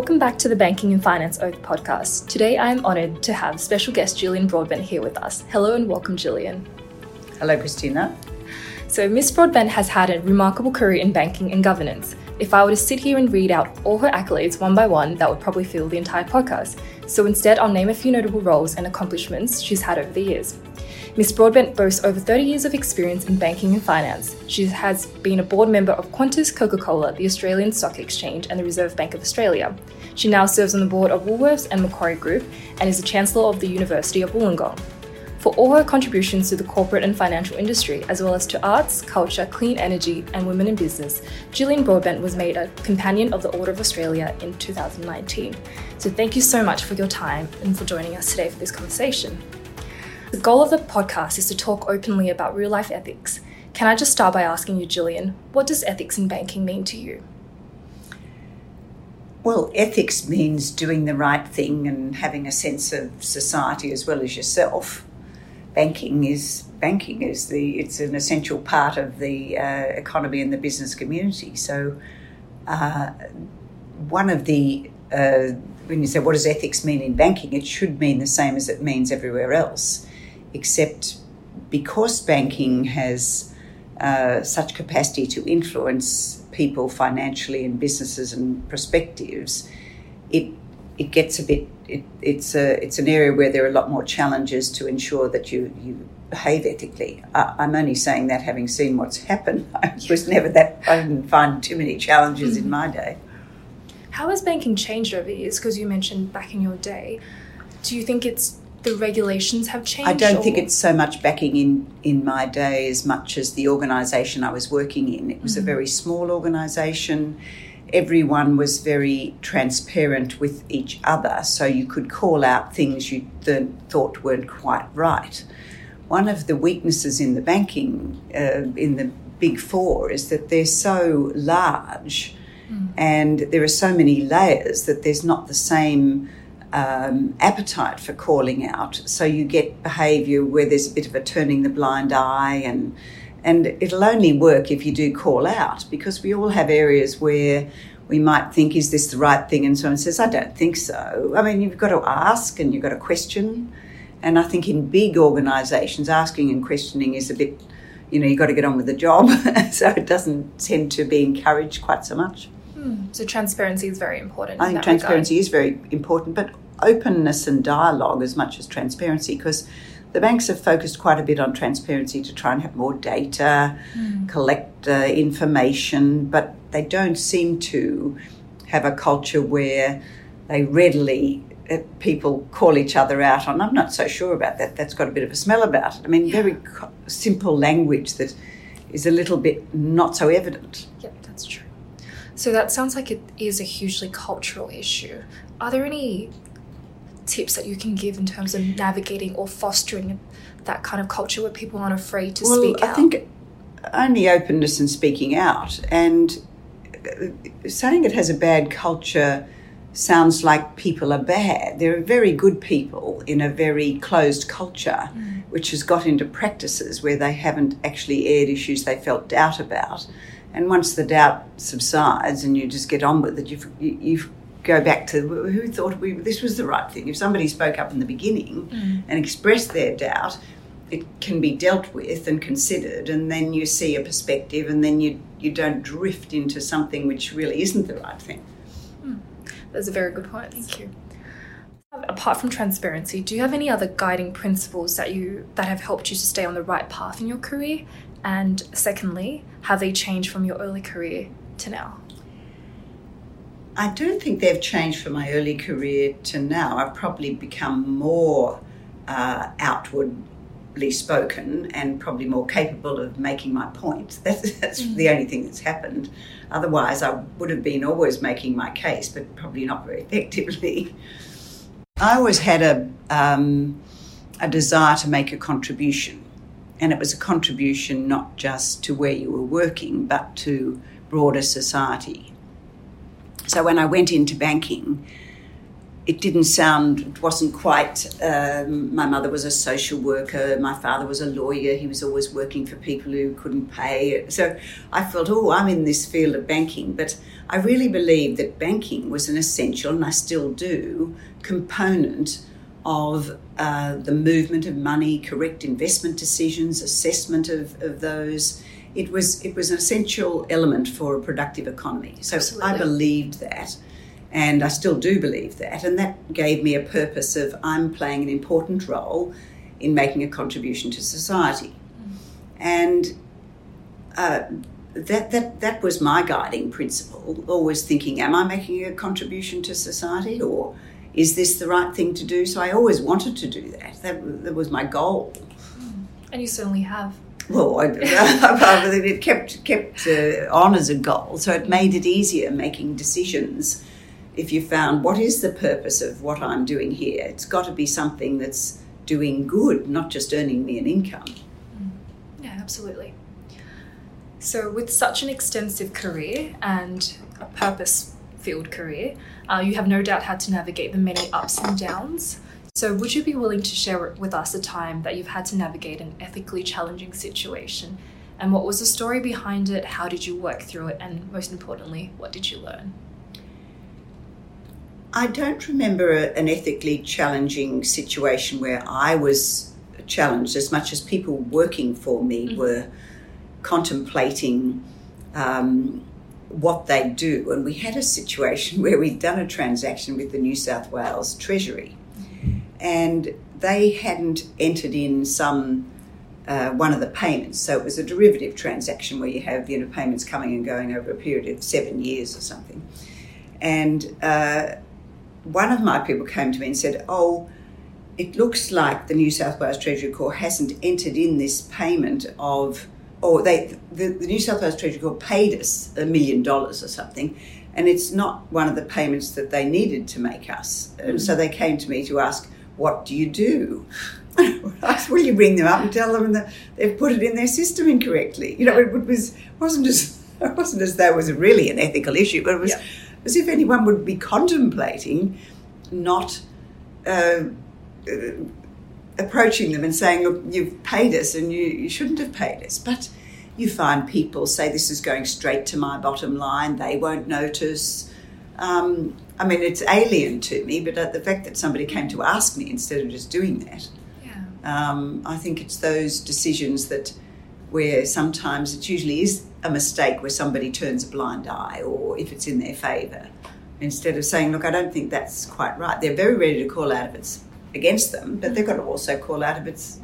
Welcome back to the Banking and Finance Oath podcast. Today I am honoured to have special guest Jillian Broadbent here with us. Hello and welcome, Jillian. Hello, Christina. So, Miss Broadbent has had a remarkable career in banking and governance. If I were to sit here and read out all her accolades one by one, that would probably fill the entire podcast. So, instead, I'll name a few notable roles and accomplishments she's had over the years. Miss Broadbent boasts over 30 years of experience in banking and finance. She has been a board member of Qantas Coca Cola, the Australian Stock Exchange, and the Reserve Bank of Australia. She now serves on the board of Woolworths and Macquarie Group and is the Chancellor of the University of Wollongong. For all her contributions to the corporate and financial industry, as well as to arts, culture, clean energy, and women in business, Jillian Broadbent was made a Companion of the Order of Australia in 2019. So thank you so much for your time and for joining us today for this conversation. The goal of the podcast is to talk openly about real life ethics. Can I just start by asking you, Jillian, what does ethics in banking mean to you? Well, ethics means doing the right thing and having a sense of society as well as yourself. Banking is banking is the it's an essential part of the uh, economy and the business community. So, uh, one of the uh, when you say what does ethics mean in banking, it should mean the same as it means everywhere else except because banking has uh, such capacity to influence people financially and businesses and perspectives, it it gets a bit. It, it's a it's an area where there are a lot more challenges to ensure that you you behave ethically. I, am only saying that having seen what's happened. I was never that. I didn't find too many challenges mm-hmm. in my day. How has banking changed over the years? Because you mentioned back in your day, do you think it's the regulations have changed? I don't or? think it's so much backing in in my day as much as the organisation I was working in. It was mm-hmm. a very small organisation. Everyone was very transparent with each other, so you could call out things you th- thought weren't quite right. One of the weaknesses in the banking, uh, in the big four, is that they're so large mm. and there are so many layers that there's not the same um, appetite for calling out. So you get behaviour where there's a bit of a turning the blind eye, and and it'll only work if you do call out because we all have areas where we might think, is this the right thing? And someone says, I don't think so. I mean, you've got to ask and you've got to question. And I think in big organisations, asking and questioning is a bit, you know, you've got to get on with the job. so it doesn't tend to be encouraged quite so much. Hmm. So transparency is very important. I think transparency regard. is very important, but openness and dialogue as much as transparency because the banks have focused quite a bit on transparency to try and have more data, mm. collect uh, information, but they don't seem to have a culture where they readily uh, people call each other out on. I'm not so sure about that. That's got a bit of a smell about it. I mean, yeah. very co- simple language that is a little bit not so evident. Yep. So that sounds like it is a hugely cultural issue. Are there any tips that you can give in terms of navigating or fostering that kind of culture where people aren't afraid to well, speak I out? I think only openness and speaking out and saying it has a bad culture sounds like people are bad. There are very good people in a very closed culture, mm. which has got into practices where they haven't actually aired issues they felt doubt about. And once the doubt subsides and you just get on with it, you've, you've go back to who thought we this was the right thing. If somebody spoke up in the beginning mm. and expressed their doubt, it can be dealt with and considered, and then you see a perspective, and then you you don't drift into something which really isn't the right thing. Mm. That's a very good point. Thank you. Apart from transparency, do you have any other guiding principles that you that have helped you to stay on the right path in your career? And secondly, have they changed from your early career to now? I don't think they've changed from my early career to now. I've probably become more uh, outwardly spoken and probably more capable of making my point. That's, that's mm. the only thing that's happened. Otherwise, I would have been always making my case, but probably not very effectively. I always had a, um, a desire to make a contribution, and it was a contribution not just to where you were working, but to broader society. So when I went into banking, it didn't sound, it wasn't quite. Um, my mother was a social worker, my father was a lawyer, he was always working for people who couldn't pay. So I felt, oh, I'm in this field of banking. But I really believed that banking was an essential, and I still do, component of uh, the movement of money, correct investment decisions, assessment of, of those. It was, it was an essential element for a productive economy. So Absolutely. I believed that. And I still do believe that. And that gave me a purpose of I'm playing an important role in making a contribution to society. Mm. And uh, that, that, that was my guiding principle, always thinking, am I making a contribution to society or is this the right thing to do? So I always wanted to do that. That, that was my goal. And you certainly have. Well, I, it kept kept uh, on as a goal, so it made it easier making decisions if you found what is the purpose of what I'm doing here, it's got to be something that's doing good, not just earning me an income. Mm. Yeah, absolutely. So, with such an extensive career and a purpose filled career, uh, you have no doubt had to navigate the many ups and downs. So, would you be willing to share with us a time that you've had to navigate an ethically challenging situation? And what was the story behind it? How did you work through it? And most importantly, what did you learn? I don't remember an ethically challenging situation where I was challenged as much as people working for me mm-hmm. were contemplating um, what they do. And we had a situation where we'd done a transaction with the New South Wales Treasury, and they hadn't entered in some. Uh, one of the payments, so it was a derivative transaction where you have you know payments coming and going over a period of seven years or something, and uh, one of my people came to me and said, Oh, it looks like the New South Wales Treasury Corps hasn't entered in this payment of, or they, the, the New South Wales Treasury Corps paid us a million dollars or something, and it's not one of the payments that they needed to make us. And mm-hmm. so they came to me to ask, What do you do? I said, Will you bring them up and tell them that they've put it in their system incorrectly? You know, it was, wasn't as, it wasn't as though it was really an ethical issue, but it was. Yeah as if anyone would be contemplating not uh, uh, approaching them and saying, Look, you've paid us and you, you shouldn't have paid us. But you find people say, This is going straight to my bottom line, they won't notice. Um, I mean, it's alien to me, but the fact that somebody came to ask me instead of just doing that, yeah. um, I think it's those decisions that where sometimes it usually is a mistake where somebody turns a blind eye or if it's in their favour. Instead of saying, look, I don't think that's quite right. They're very ready to call out if it's against them, but they've got to also call out if it's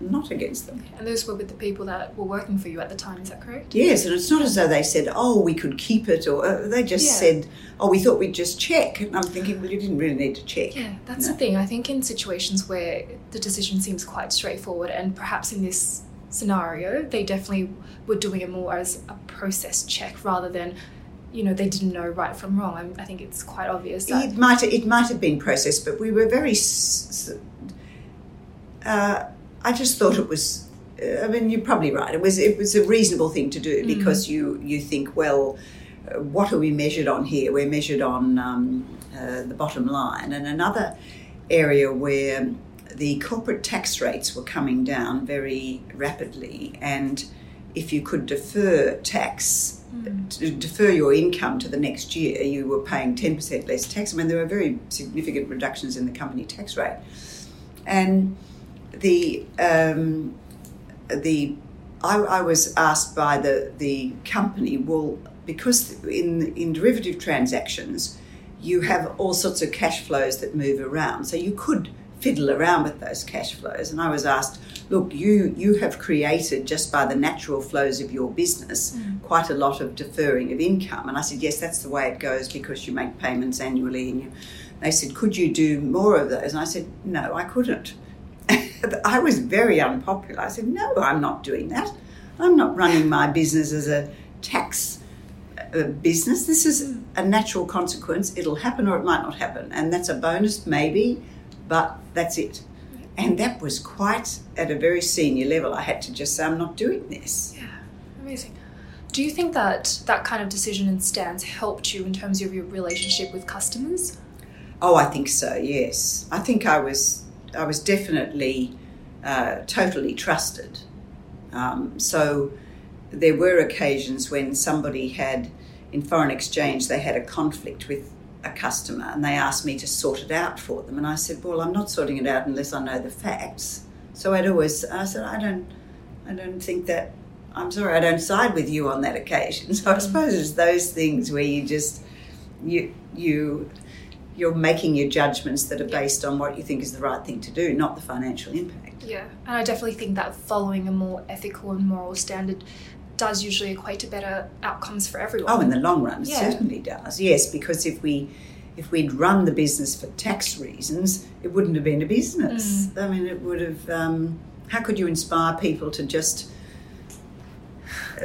not against them. And those were with the people that were working for you at the time, is that correct? Yes, and it's not as though they said, oh, we could keep it, or uh, they just yeah. said, oh, we thought we'd just check. And I'm thinking, well, you didn't really need to check. Yeah, that's no. the thing. I think in situations where the decision seems quite straightforward, and perhaps in this scenario, they definitely were doing it more as a process check rather than you know they didn't know right from wrong. I, I think it's quite obvious. That it might it might have been processed, but we were very. Uh, I just thought it was. I mean, you're probably right. It was it was a reasonable thing to do mm. because you you think well. What are we measured on here? We're measured on um, uh, the bottom line. And another area where the corporate tax rates were coming down very rapidly, and if you could defer tax, mm. defer your income to the next year, you were paying 10% less tax. I mean, there were very significant reductions in the company tax rate. And the, um, the I, I, was asked by the, the company, well, because in, in derivative transactions, you have all sorts of cash flows that move around. So you could fiddle around with those cash flows. And I was asked, look, you you have created just by the natural flows of your business mm. quite a lot of deferring of income. And I said, yes, that's the way it goes because you make payments annually. And you, they said, could you do more of those? And I said, no, I couldn't. I was very unpopular. I said, no, I'm not doing that. I'm not running my business as a tax uh, business. This is a natural consequence. It'll happen or it might not happen. And that's a bonus, maybe, but that's it. And that was quite at a very senior level. I had to just say, I'm not doing this. Yeah, amazing. Do you think that that kind of decision and stance helped you in terms of your relationship with customers? Oh, I think so. Yes, I think I was. I was definitely uh, totally trusted. Um, so there were occasions when somebody had, in foreign exchange, they had a conflict with a customer and they asked me to sort it out for them. And I said, Well, I'm not sorting it out unless I know the facts. So I'd always, I said, I don't, I don't think that, I'm sorry, I don't side with you on that occasion. So I suppose it's those things where you just, you, you, you're making your judgments that are based on what you think is the right thing to do, not the financial impact. Yeah, and I definitely think that following a more ethical and moral standard does usually equate to better outcomes for everyone. Oh, in the long run, it certainly does. Yes, because if we if we'd run the business for tax reasons, it wouldn't have been a business. Mm. I mean, it would have. Um, how could you inspire people to just,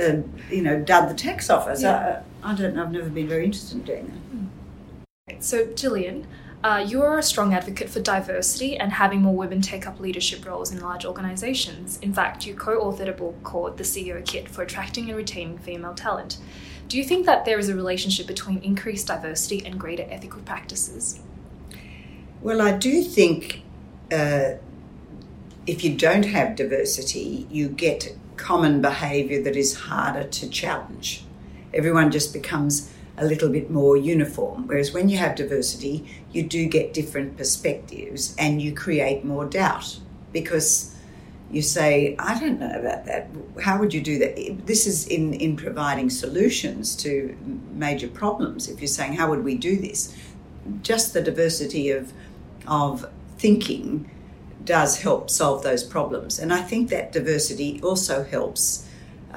uh, you know, dud the tax office? Yeah. I, I don't know. I've never been very interested in doing that. So, Jillian, uh, you are a strong advocate for diversity and having more women take up leadership roles in large organisations. In fact, you co authored a book called The CEO Kit for Attracting and Retaining Female Talent. Do you think that there is a relationship between increased diversity and greater ethical practices? Well, I do think uh, if you don't have diversity, you get common behaviour that is harder to challenge. Everyone just becomes a little bit more uniform. Whereas when you have diversity, you do get different perspectives and you create more doubt because you say, I don't know about that. How would you do that? This is in, in providing solutions to major problems. If you're saying, How would we do this? Just the diversity of, of thinking does help solve those problems. And I think that diversity also helps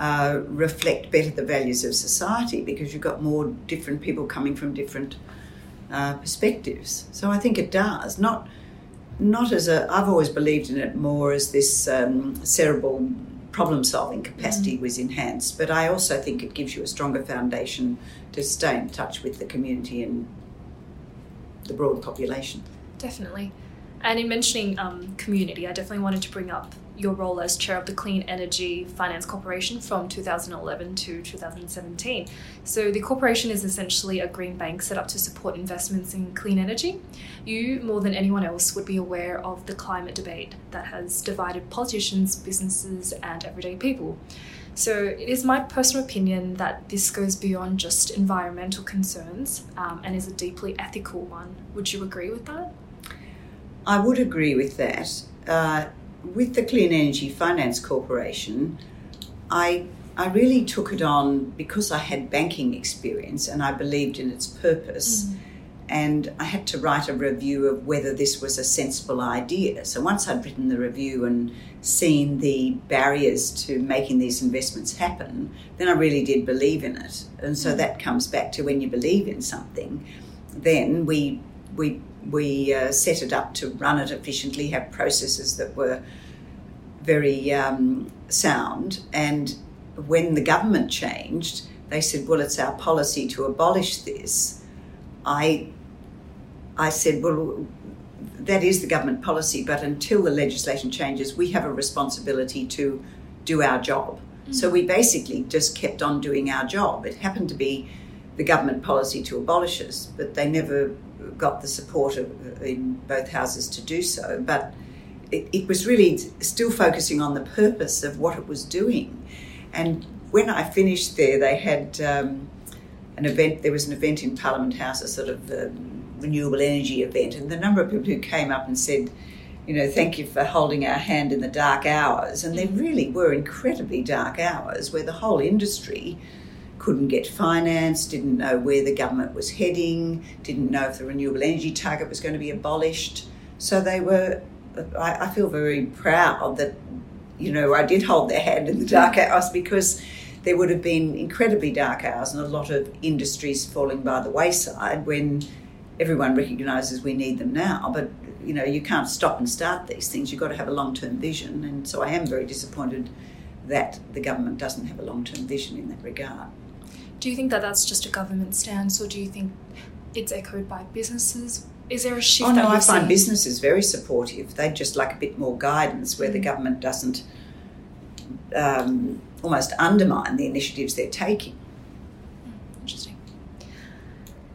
uh, reflect better the values of society because you've got more different people coming from different uh, perspectives. So I think it does. Not not as a. I've always believed in it more as this um, cerebral problem solving capacity was enhanced, but I also think it gives you a stronger foundation to stay in touch with the community and the broad population. Definitely. And in mentioning um, community, I definitely wanted to bring up your role as chair of the Clean Energy Finance Corporation from 2011 to 2017. So, the corporation is essentially a green bank set up to support investments in clean energy. You, more than anyone else, would be aware of the climate debate that has divided politicians, businesses, and everyday people. So, it is my personal opinion that this goes beyond just environmental concerns um, and is a deeply ethical one. Would you agree with that? I would agree with that. Uh, with the Clean Energy Finance Corporation, I I really took it on because I had banking experience and I believed in its purpose. Mm. And I had to write a review of whether this was a sensible idea. So once I'd written the review and seen the barriers to making these investments happen, then I really did believe in it. And so mm. that comes back to when you believe in something, then we we we uh, set it up to run it efficiently, have processes that were very um, sound. And when the government changed, they said, "Well, it's our policy to abolish this." I I said, "Well, that is the government policy, but until the legislation changes, we have a responsibility to do our job." So we basically just kept on doing our job. It happened to be the government policy to abolish us, but they never got the support of, in both houses to do so. But it, it was really still focusing on the purpose of what it was doing. And when I finished there, they had um, an event. There was an event in Parliament House, a sort of um, renewable energy event, and the number of people who came up and said, you know, thank you for holding our hand in the dark hours. And there really were incredibly dark hours where the whole industry couldn't get finance, didn't know where the government was heading, didn't know if the renewable energy target was going to be abolished. So they were, I, I feel very proud that, you know, I did hold their hand in the dark hours because there would have been incredibly dark hours and a lot of industries falling by the wayside when everyone recognises we need them now. But, you know, you can't stop and start these things. You've got to have a long term vision. And so I am very disappointed that the government doesn't have a long term vision in that regard. Do you think that that's just a government stance, or do you think it's echoed by businesses? Is there a shift? Oh that no, I you've find seen? businesses very supportive. They'd just like a bit more guidance where the Mm. government doesn't um, almost undermine the initiatives they're taking. Interesting.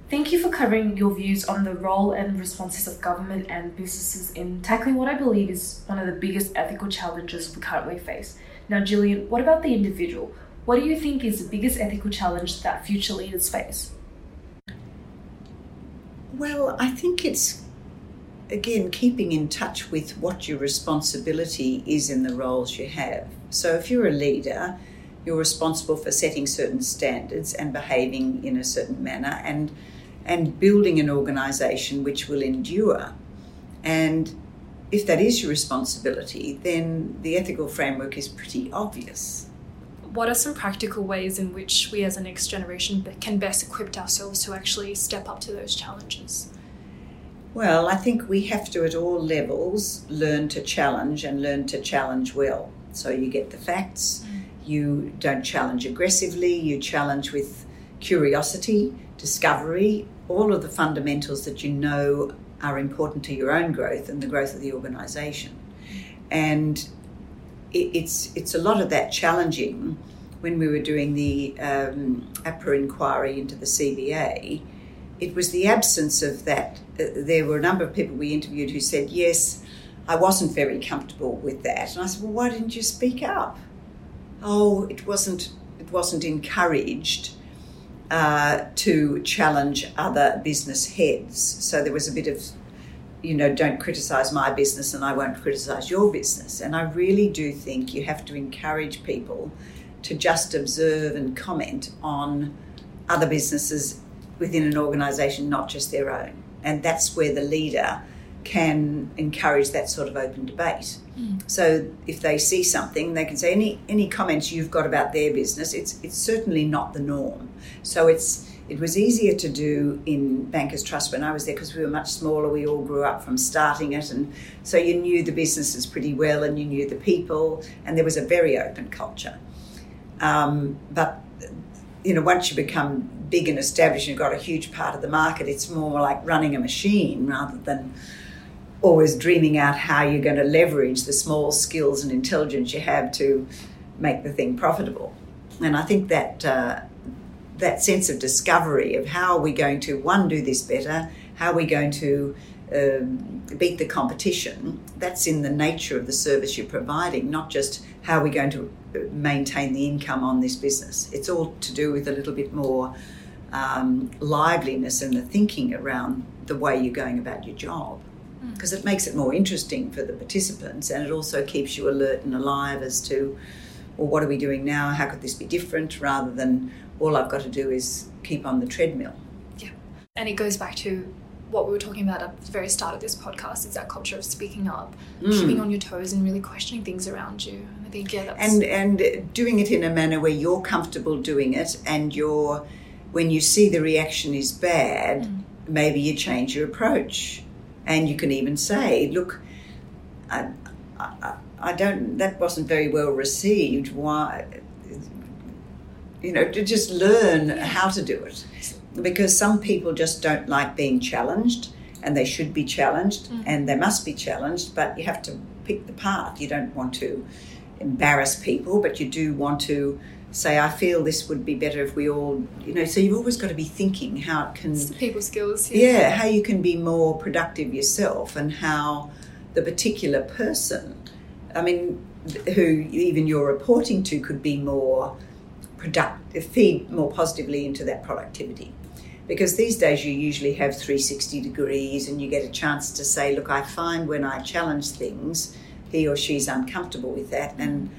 Thank thank you for covering your views on the role and responses of government and businesses in tackling what I believe is one of the biggest ethical challenges we currently face. Now, Jillian, what about the individual? What do you think is the biggest ethical challenge that future leaders face? Well, I think it's again keeping in touch with what your responsibility is in the roles you have. So if you're a leader, you're responsible for setting certain standards and behaving in a certain manner and and building an organization which will endure. And if that is your responsibility, then the ethical framework is pretty obvious. What are some practical ways in which we as a next generation can best equip ourselves to actually step up to those challenges? Well, I think we have to, at all levels, learn to challenge and learn to challenge well. So you get the facts, mm. you don't challenge aggressively, you challenge with curiosity, discovery, all of the fundamentals that you know are important to your own growth and the growth of the organisation. And it's it's a lot of that challenging. When we were doing the um, APRA inquiry into the CBA, it was the absence of that. Uh, there were a number of people we interviewed who said, "Yes, I wasn't very comfortable with that," and I said, "Well, why didn't you speak up?" Oh, it wasn't. It wasn't encouraged uh, to challenge other business heads. So there was a bit of, you know, don't criticise my business and I won't criticise your business. And I really do think you have to encourage people to just observe and comment on other businesses within an organisation, not just their own. And that's where the leader can encourage that sort of open debate. Mm. So if they see something, they can say any any comments you've got about their business. It's it's certainly not the norm. So it's it was easier to do in Bankers Trust when I was there because we were much smaller. We all grew up from starting it, and so you knew the businesses pretty well, and you knew the people, and there was a very open culture. Um, but you know, once you become big and established, and you've got a huge part of the market. It's more like running a machine rather than always dreaming out how you're going to leverage the small skills and intelligence you have to make the thing profitable. And I think that uh, that sense of discovery of how are we going to one do this better, how are we going to um, beat the competition. That's in the nature of the service you're providing, not just how are we going to uh, maintain the income on this business. It's all to do with a little bit more um, liveliness and the thinking around the way you're going about your job because it makes it more interesting for the participants and it also keeps you alert and alive as to well what are we doing now how could this be different rather than all i've got to do is keep on the treadmill yeah and it goes back to what we were talking about at the very start of this podcast is that culture of speaking up mm. keeping on your toes and really questioning things around you and i think yeah that's... and and doing it in a manner where you're comfortable doing it and you're when you see the reaction is bad mm. maybe you change your approach and you can even say, look, I, I, I don't, that wasn't very well received. Why? You know, to just learn how to do it. Because some people just don't like being challenged and they should be challenged mm. and they must be challenged, but you have to pick the path. You don't want to embarrass people, but you do want to say, I feel this would be better if we all, you know, so you've always got to be thinking how it can. It's people skills. Yeah. yeah, how you can be more productive yourself and how the particular person, I mean, who even you're reporting to could be more productive, feed more positively into that productivity. Because these days you usually have 360 degrees and you get a chance to say, look, I find when I challenge things, he or she's uncomfortable with that and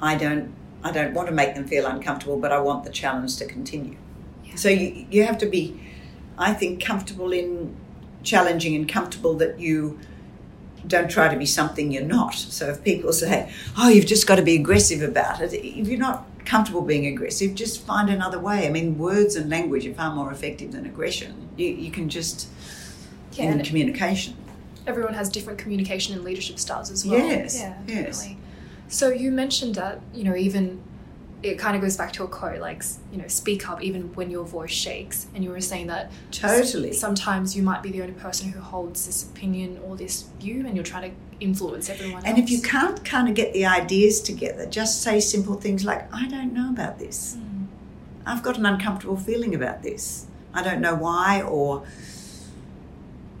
I don't I don't want to make them feel uncomfortable, but I want the challenge to continue. Yeah. So you, you have to be, I think, comfortable in challenging and comfortable that you don't try to be something you're not. So if people say, oh, you've just got to be aggressive about it, if you're not comfortable being aggressive, just find another way. I mean, words and language are far more effective than aggression. You, you can just, yeah, in communication. Everyone has different communication and leadership styles as well. Yes, yeah, yes. Definitely. So you mentioned that, you know, even it kind of goes back to a quote like, you know, speak up even when your voice shakes. And you were saying that totally sometimes you might be the only person who holds this opinion or this view and you're trying to influence everyone else. And if you can't kind of get the ideas together, just say simple things like, I don't know about this. Mm. I've got an uncomfortable feeling about this. I don't know why, or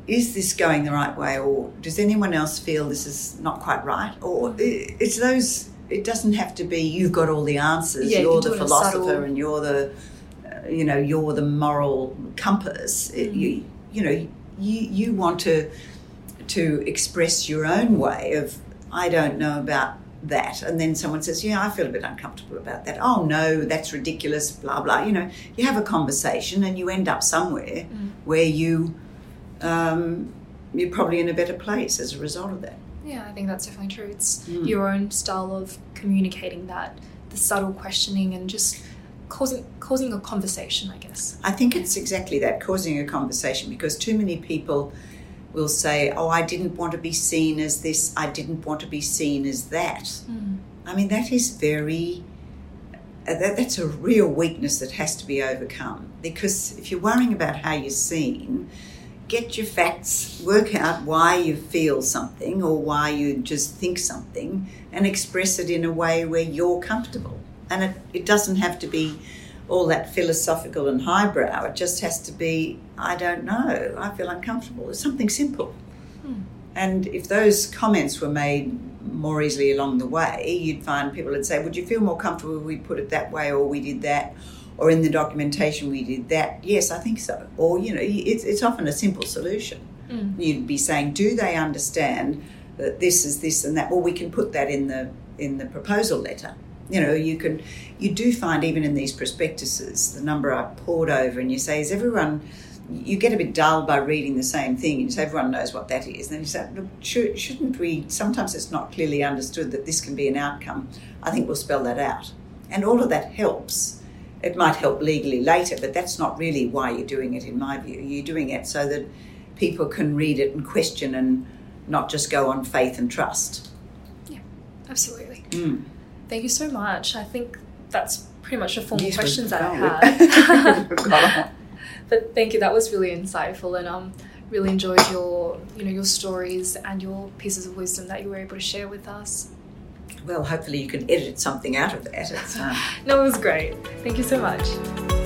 is this going the right way, or does anyone else feel this is not quite right? Or it's those. It doesn't have to be you've got all the answers. Yeah, you you're the do it in a philosopher, and you're the, uh, you know, you're the moral compass. It- Mm. you, you know, you you want to to express your own way of I don't know about that, and then someone says, "Yeah, I feel a bit uncomfortable about that." Oh no, that's ridiculous. Blah blah. You know, you have a conversation, and you end up somewhere Mm. where you um, you're probably in a better place as a result of that. Yeah, I think that's definitely true. It's Mm. your own style of communicating that, the subtle questioning, and just causing causing a conversation. I guess. I think it's exactly that, causing a conversation, because too many people will say, "Oh, I didn't want to be seen as this. I didn't want to be seen as that." I mean, that is very. uh, That, that's a real weakness that has to be overcome. Because if you're worrying about how you're seen, get your facts, work out why you feel something or why you just think something, and express it in a way where you're comfortable. And it, it doesn't have to be all that philosophical and highbrow. It just has to be, I don't know, I feel uncomfortable. It's something simple. Hmm. And if those comments were made more easily along the way, you'd find people would say, Would you feel more comfortable if we put it that way or we did that? Or in the documentation we did that? Yes, I think so. Or, you know, it's, it's often a simple solution. Mm. You'd be saying, Do they understand that this is this and that? Well, we can put that in the in the proposal letter. You know, you can you do find even in these prospectuses, the number I pored over and you say, Is everyone you get a bit dull by reading the same thing. You say everyone knows what that is. And then you say, look, should, shouldn't we? Sometimes it's not clearly understood that this can be an outcome. I think we'll spell that out. And all of that helps. It might help legally later, but that's not really why you're doing it, in my view. You're doing it so that people can read it and question and not just go on faith and trust. Yeah, absolutely. Mm. Thank you so much. I think that's pretty much the formal Yes, questions that I. Had. but thank you. That was really insightful, and um, really enjoyed your you know your stories and your pieces of wisdom that you were able to share with us. Well, hopefully you can edit something out of that. Um, No, it was great. Thank you so much.